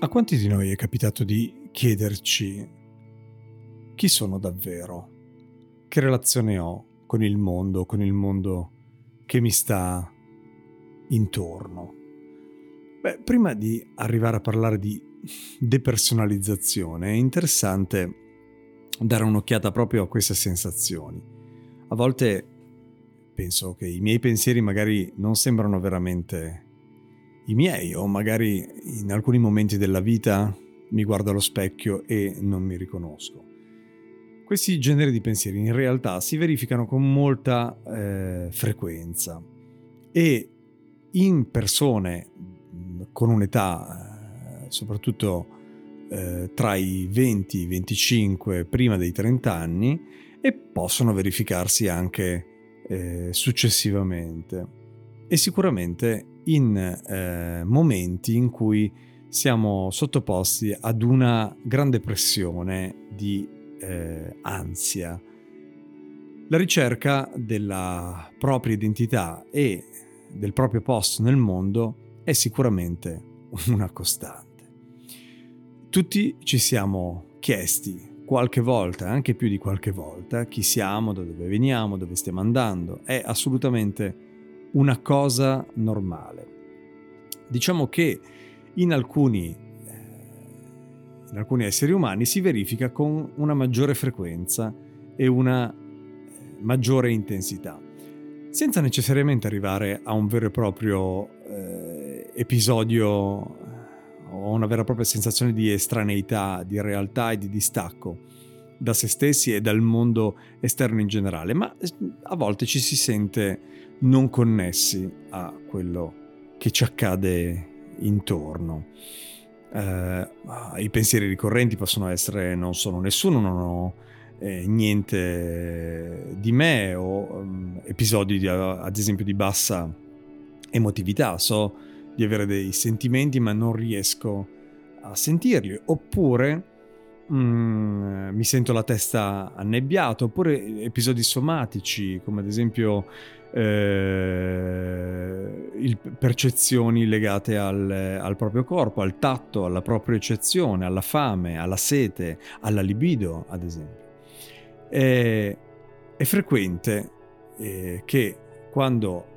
A quanti di noi è capitato di chiederci chi sono davvero? Che relazione ho con il mondo, con il mondo che mi sta intorno? Beh, prima di arrivare a parlare di depersonalizzazione è interessante dare un'occhiata proprio a queste sensazioni. A volte penso che i miei pensieri magari non sembrano veramente i miei o magari in alcuni momenti della vita mi guardo allo specchio e non mi riconosco. Questi generi di pensieri in realtà si verificano con molta eh, frequenza e in persone con un'età eh, soprattutto eh, tra i 20 e i 25 prima dei 30 anni e possono verificarsi anche eh, successivamente e sicuramente in eh, momenti in cui siamo sottoposti ad una grande pressione di eh, ansia. La ricerca della propria identità e del proprio posto nel mondo è sicuramente una costante. Tutti ci siamo chiesti qualche volta, anche più di qualche volta, chi siamo, da dove veniamo, dove stiamo andando. È assolutamente una cosa normale. Diciamo che in alcuni, eh, in alcuni esseri umani si verifica con una maggiore frequenza e una eh, maggiore intensità, senza necessariamente arrivare a un vero e proprio eh, episodio eh, o una vera e propria sensazione di estraneità, di realtà e di distacco da se stessi e dal mondo esterno in generale, ma a volte ci si sente non connessi a quello che ci accade intorno. Eh, I pensieri ricorrenti possono essere non sono nessuno, non ho eh, niente di me o um, episodi di, ad esempio di bassa emotività, so di avere dei sentimenti ma non riesco a sentirli, oppure mm, mi sento la testa annebbiata, oppure episodi somatici come ad esempio eh, percezioni legate al, al, proprio corpo, al tatto, alla propria eccezione, alla fame, alla sete, alla libido, ad esempio. È, è frequente eh, che quando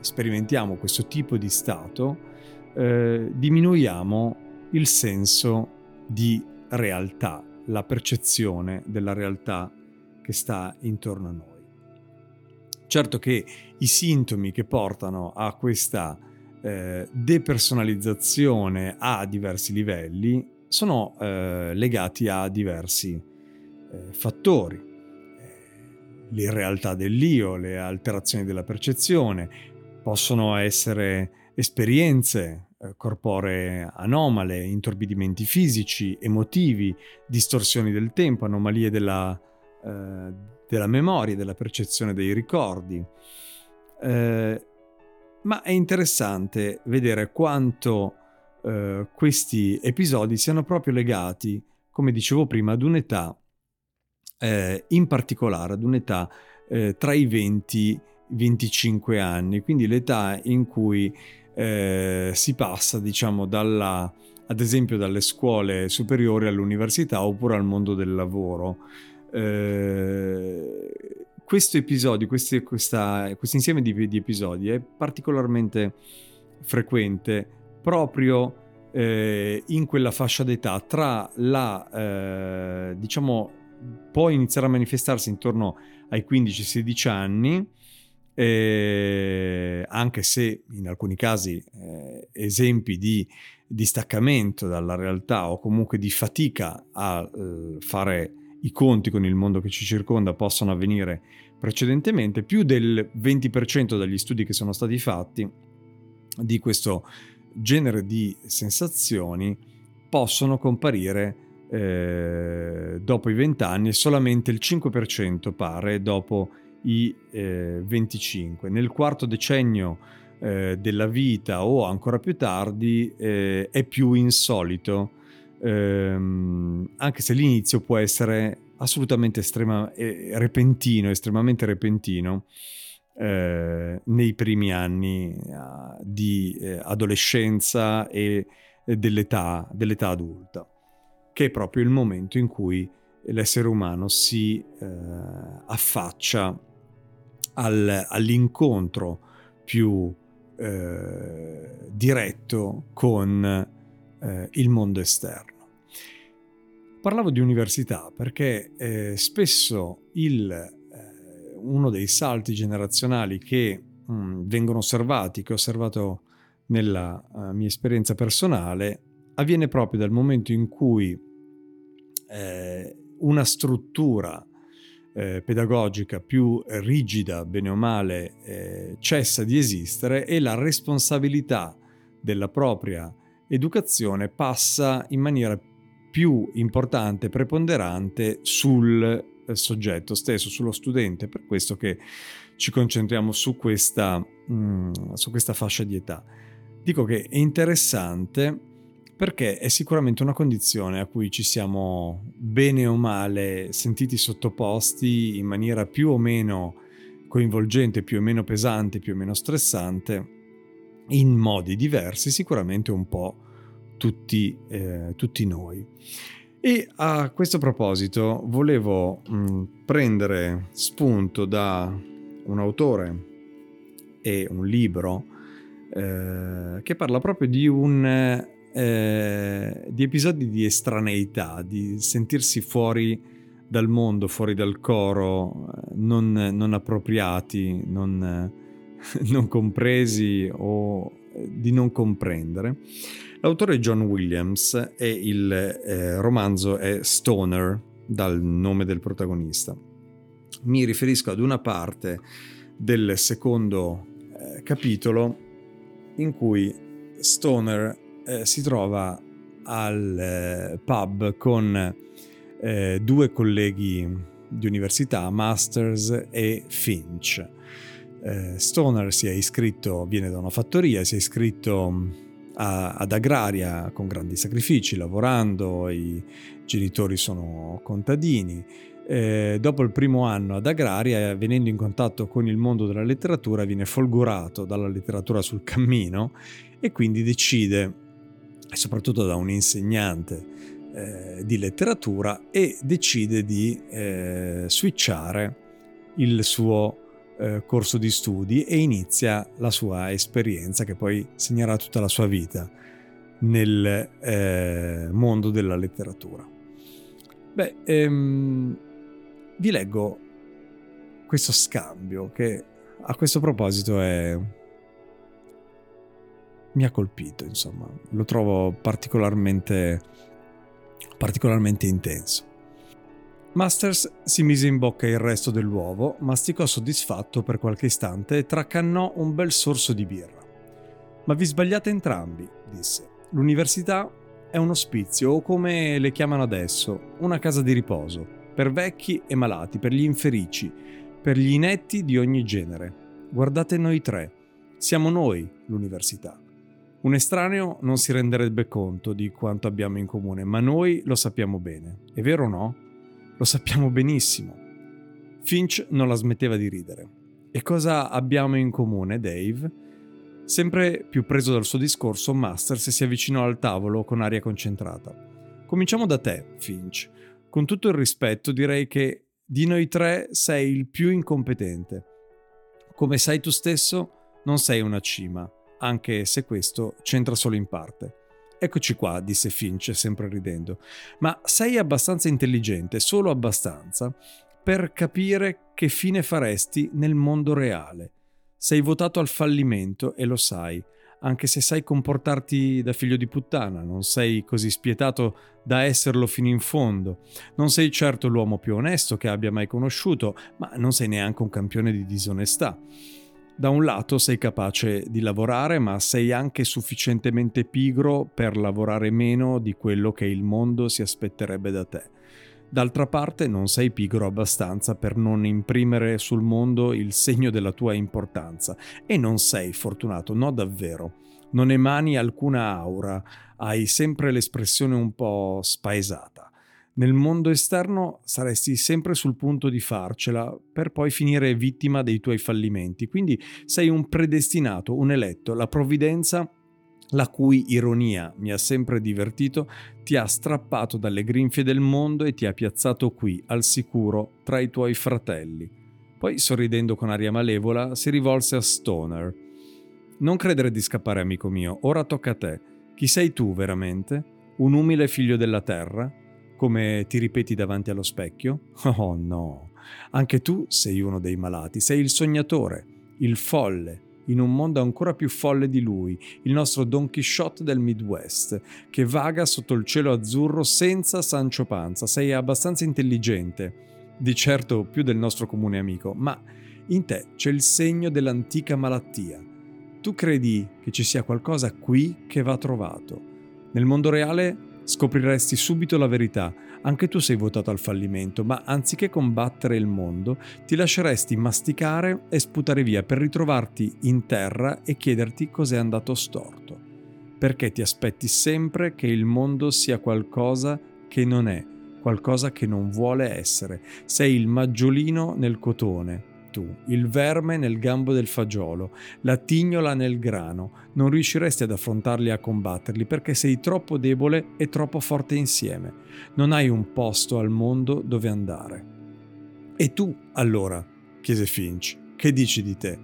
sperimentiamo questo tipo di stato eh, diminuiamo il senso di realtà, la percezione della realtà che sta intorno a noi. Certo che i sintomi che portano a questa eh, depersonalizzazione a diversi livelli sono eh, legati a diversi eh, fattori. Eh, l'irrealtà dell'io, le alterazioni della percezione, possono essere esperienze eh, corporee anomale, intorbidimenti fisici, emotivi, distorsioni del tempo, anomalie della, eh, della memoria, della percezione dei ricordi. Eh, ma è interessante vedere quanto eh, questi episodi siano proprio legati, come dicevo prima, ad un'età eh, in particolare, ad un'età eh, tra i 20 e i 25 anni, quindi l'età in cui eh, si passa, diciamo, dalla, ad esempio dalle scuole superiori all'università oppure al mondo del lavoro. Eh, questo episodio, questi, questa, questo insieme di, di, episodi è particolarmente frequente proprio eh, in quella fascia d'età tra la, eh, diciamo, può iniziare a manifestarsi intorno ai 15-16 anni, eh, anche se in alcuni casi eh, esempi di distaccamento dalla realtà o comunque di fatica a eh, fare i conti con il mondo che ci circonda possono avvenire precedentemente, più del 20% degli studi che sono stati fatti di questo genere di sensazioni possono comparire eh, dopo i 20 anni e solamente il 5% pare dopo i eh, 25. Nel quarto decennio eh, della vita o ancora più tardi eh, è più insolito, ehm, anche se l'inizio può essere assolutamente estrema, eh, repentino, estremamente repentino. Eh, nei primi anni uh, di eh, adolescenza e dell'età, dell'età, adulta, che è proprio il momento in cui l'essere umano si eh, affaccia al, all'incontro più eh, diretto con eh, il mondo esterno. Parlavo di università perché eh, spesso il, eh, uno dei salti generazionali che mh, mm, vengono osservati, che ho osservato nella uh, mia esperienza personale, avviene proprio dal momento in cui eh, una struttura eh, pedagogica più rigida, bene o male, eh, cessa di esistere e la responsabilità della propria educazione passa in maniera più importante, preponderante sul eh, soggetto stesso, sullo studente, per questo che ci concentriamo su questa, mh, mm, su questa fascia di età. Dico che è interessante perché è sicuramente una condizione a cui ci siamo bene o male sentiti sottoposti in maniera più o meno coinvolgente, più o meno pesante, più o meno stressante, in modi diversi, sicuramente un po' tutti, eh, tutti noi. E a questo proposito volevo mh, prendere spunto da un autore e un libro eh, che parla proprio di un eh, di episodi di estraneità, di sentirsi fuori dal mondo, fuori dal coro, non, non appropriati, non, non, compresi o di non comprendere. L'autore John Williams e il eh, romanzo è Stoner, dal nome del protagonista. Mi riferisco ad una parte del secondo eh, capitolo in cui Stoner eh, si trova al eh, pub con eh, due colleghi di università, Masters e Finch. Eh, Stoner si è iscritto, viene da una fattoria, si è iscritto mm, a, ad agraria con grandi sacrifici, lavorando, i genitori sono contadini. Eh, dopo il primo anno ad agraria, venendo in contatto con il mondo della letteratura, viene folgorato dalla letteratura sul cammino e quindi decide soprattutto da un insegnante eh, di letteratura e decide di eh, switchare il suo eh, corso di studi e inizia la sua esperienza che poi segnerà tutta la sua vita nel eh, mondo della letteratura. Beh, ehm, vi leggo questo scambio che a questo proposito è mi ha colpito, insomma, lo trovo particolarmente, particolarmente intenso. Masters si mise in bocca il resto dell'uovo, masticò soddisfatto per qualche istante e tracannò un bel sorso di birra. Ma vi sbagliate entrambi, disse. L'università è un ospizio, o come le chiamano adesso, una casa di riposo, per vecchi e malati, per gli infelici, per gli inetti di ogni genere. Guardate noi tre. Siamo noi l'università. Un estraneo non si renderebbe conto di quanto abbiamo in comune, ma noi lo sappiamo bene. È vero o no? Lo sappiamo benissimo. Finch non la smetteva di ridere. E cosa abbiamo in comune, Dave? Sempre più preso dal suo discorso, Masters si avvicinò al tavolo con aria concentrata. Cominciamo da te, Finch. Con tutto il rispetto, direi che di noi tre sei il più incompetente. Come sai tu stesso, non sei una cima, anche se questo c'entra solo in parte. Eccoci qua, disse Finch, sempre ridendo. Ma sei abbastanza intelligente, solo abbastanza, per capire che fine faresti nel mondo reale. Sei votato al fallimento e lo sai, anche se sai comportarti da figlio di puttana, non sei così spietato da esserlo fino in fondo. Non sei certo l'uomo più onesto che abbia mai conosciuto, ma non sei neanche un campione di disonestà. Da un lato sei capace di lavorare, ma sei anche sufficientemente pigro per lavorare meno di quello che il mondo si aspetterebbe da te. D'altra parte non sei pigro abbastanza per non imprimere sul mondo il segno della tua importanza e non sei fortunato, no davvero. Non emani alcuna aura, hai sempre l'espressione un po' spaesata. Nel mondo esterno saresti sempre sul punto di farcela per poi finire vittima dei tuoi fallimenti, quindi sei un predestinato, un eletto, la provvidenza la cui ironia mi ha sempre divertito, ti ha strappato dalle grinfie del mondo e ti ha piazzato qui, al sicuro, tra i tuoi fratelli. Poi, sorridendo con aria malevola, si rivolse a Stoner. Non credere di scappare, amico mio, ora tocca a te. Chi sei tu veramente? Un umile figlio della terra? Come ti ripeti davanti allo specchio? Oh no, anche tu sei uno dei malati, sei il sognatore, il folle, in un mondo ancora più folle di lui, il nostro Don Quixote del Midwest, che vaga sotto il cielo azzurro senza Sancho Panza. Sei abbastanza intelligente, di certo più del nostro comune amico, ma in te c'è il segno dell'antica malattia. Tu credi che ci sia qualcosa qui che va trovato. Nel mondo reale scopriresti subito la verità. Anche tu sei votato al fallimento, ma anziché combattere il mondo, ti lasceresti masticare e sputare via per ritrovarti in terra e chiederti cos'è andato storto. Perché ti aspetti sempre che il mondo sia qualcosa che non è, qualcosa che non vuole essere. Sei il maggiolino nel cotone, tu, il verme nel gambo del fagiolo, la tignola nel grano, non riusciresti ad affrontarli e a combatterli perché sei troppo debole e troppo forte insieme. Non hai un posto al mondo dove andare. E tu, allora? chiese Finch. Che dici di te?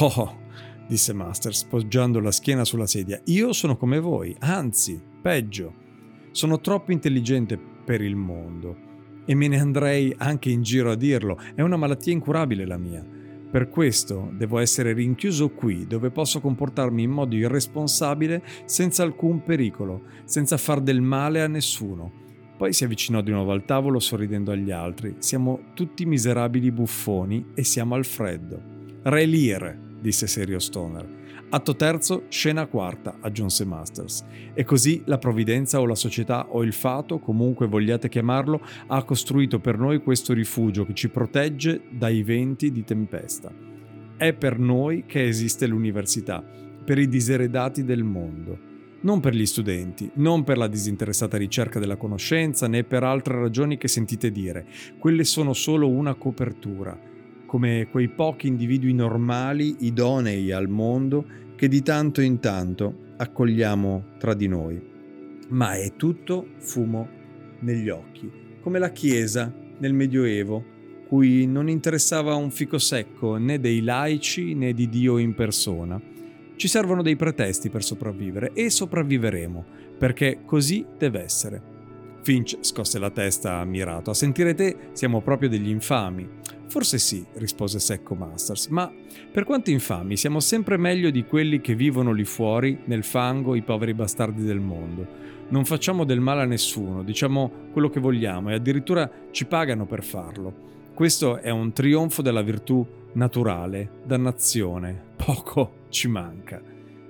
Oh, oh disse Masters, poggiando la schiena sulla sedia. Io sono come voi, anzi, peggio. Sono troppo intelligente per il mondo e me ne andrei anche in giro a dirlo. È una malattia incurabile la mia. Per questo devo essere rinchiuso qui, dove posso comportarmi in modo irresponsabile senza alcun pericolo, senza far del male a nessuno. Poi si avvicinò di nuovo al tavolo sorridendo agli altri. Siamo tutti miserabili buffoni e siamo al freddo. Re Lear, disse serio Stoner. Atto terzo, scena quarta, aggiunse Masters. E così la provvidenza o la società o il fato, comunque vogliate chiamarlo, ha costruito per noi questo rifugio che ci protegge dai venti di tempesta. È per noi che esiste l'università, per i diseredati del mondo. Non per gli studenti, non per la disinteressata ricerca della conoscenza, né per altre ragioni che sentite dire. Quelle sono solo una copertura come quei pochi individui normali, idonei al mondo, che di tanto in tanto accogliamo tra di noi. Ma è tutto fumo negli occhi, come la Chiesa nel Medioevo, cui non interessava un fico secco né dei laici né di Dio in persona. Ci servono dei pretesti per sopravvivere e sopravviveremo, perché così deve essere. Finch scosse la testa ammirato. A sentire te siamo proprio degli infami. Forse sì, rispose secco Masters, ma per quanto infami siamo sempre meglio di quelli che vivono lì fuori, nel fango, i poveri bastardi del mondo. Non facciamo del male a nessuno, diciamo quello che vogliamo e addirittura ci pagano per farlo. Questo è un trionfo della virtù naturale, dannazione, poco ci manca.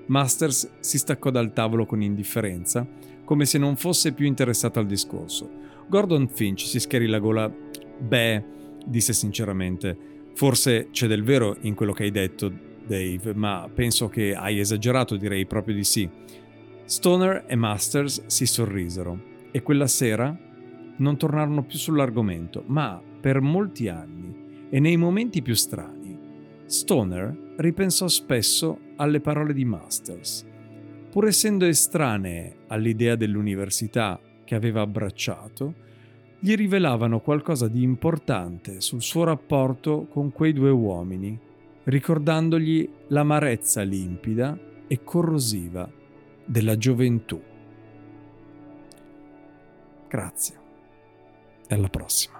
Masters si staccò dal tavolo con indifferenza, come se non fosse più interessato al discorso. Gordon Finch si schiarì la gola. Beh, disse sinceramente. Forse c'è del vero in quello che hai detto, Dave, ma penso che hai esagerato, direi proprio di sì. Stoner e Masters si sorrisero e quella sera non tornarono più sull'argomento, ma per molti anni e nei momenti più strani, Stoner ripensò spesso alle parole di Masters. Pur essendo estranee all'idea dell'università che aveva abbracciato, gli rivelavano qualcosa di importante sul suo rapporto con quei due uomini, ricordandogli l'amarezza limpida e corrosiva della gioventù. Grazie e alla prossima.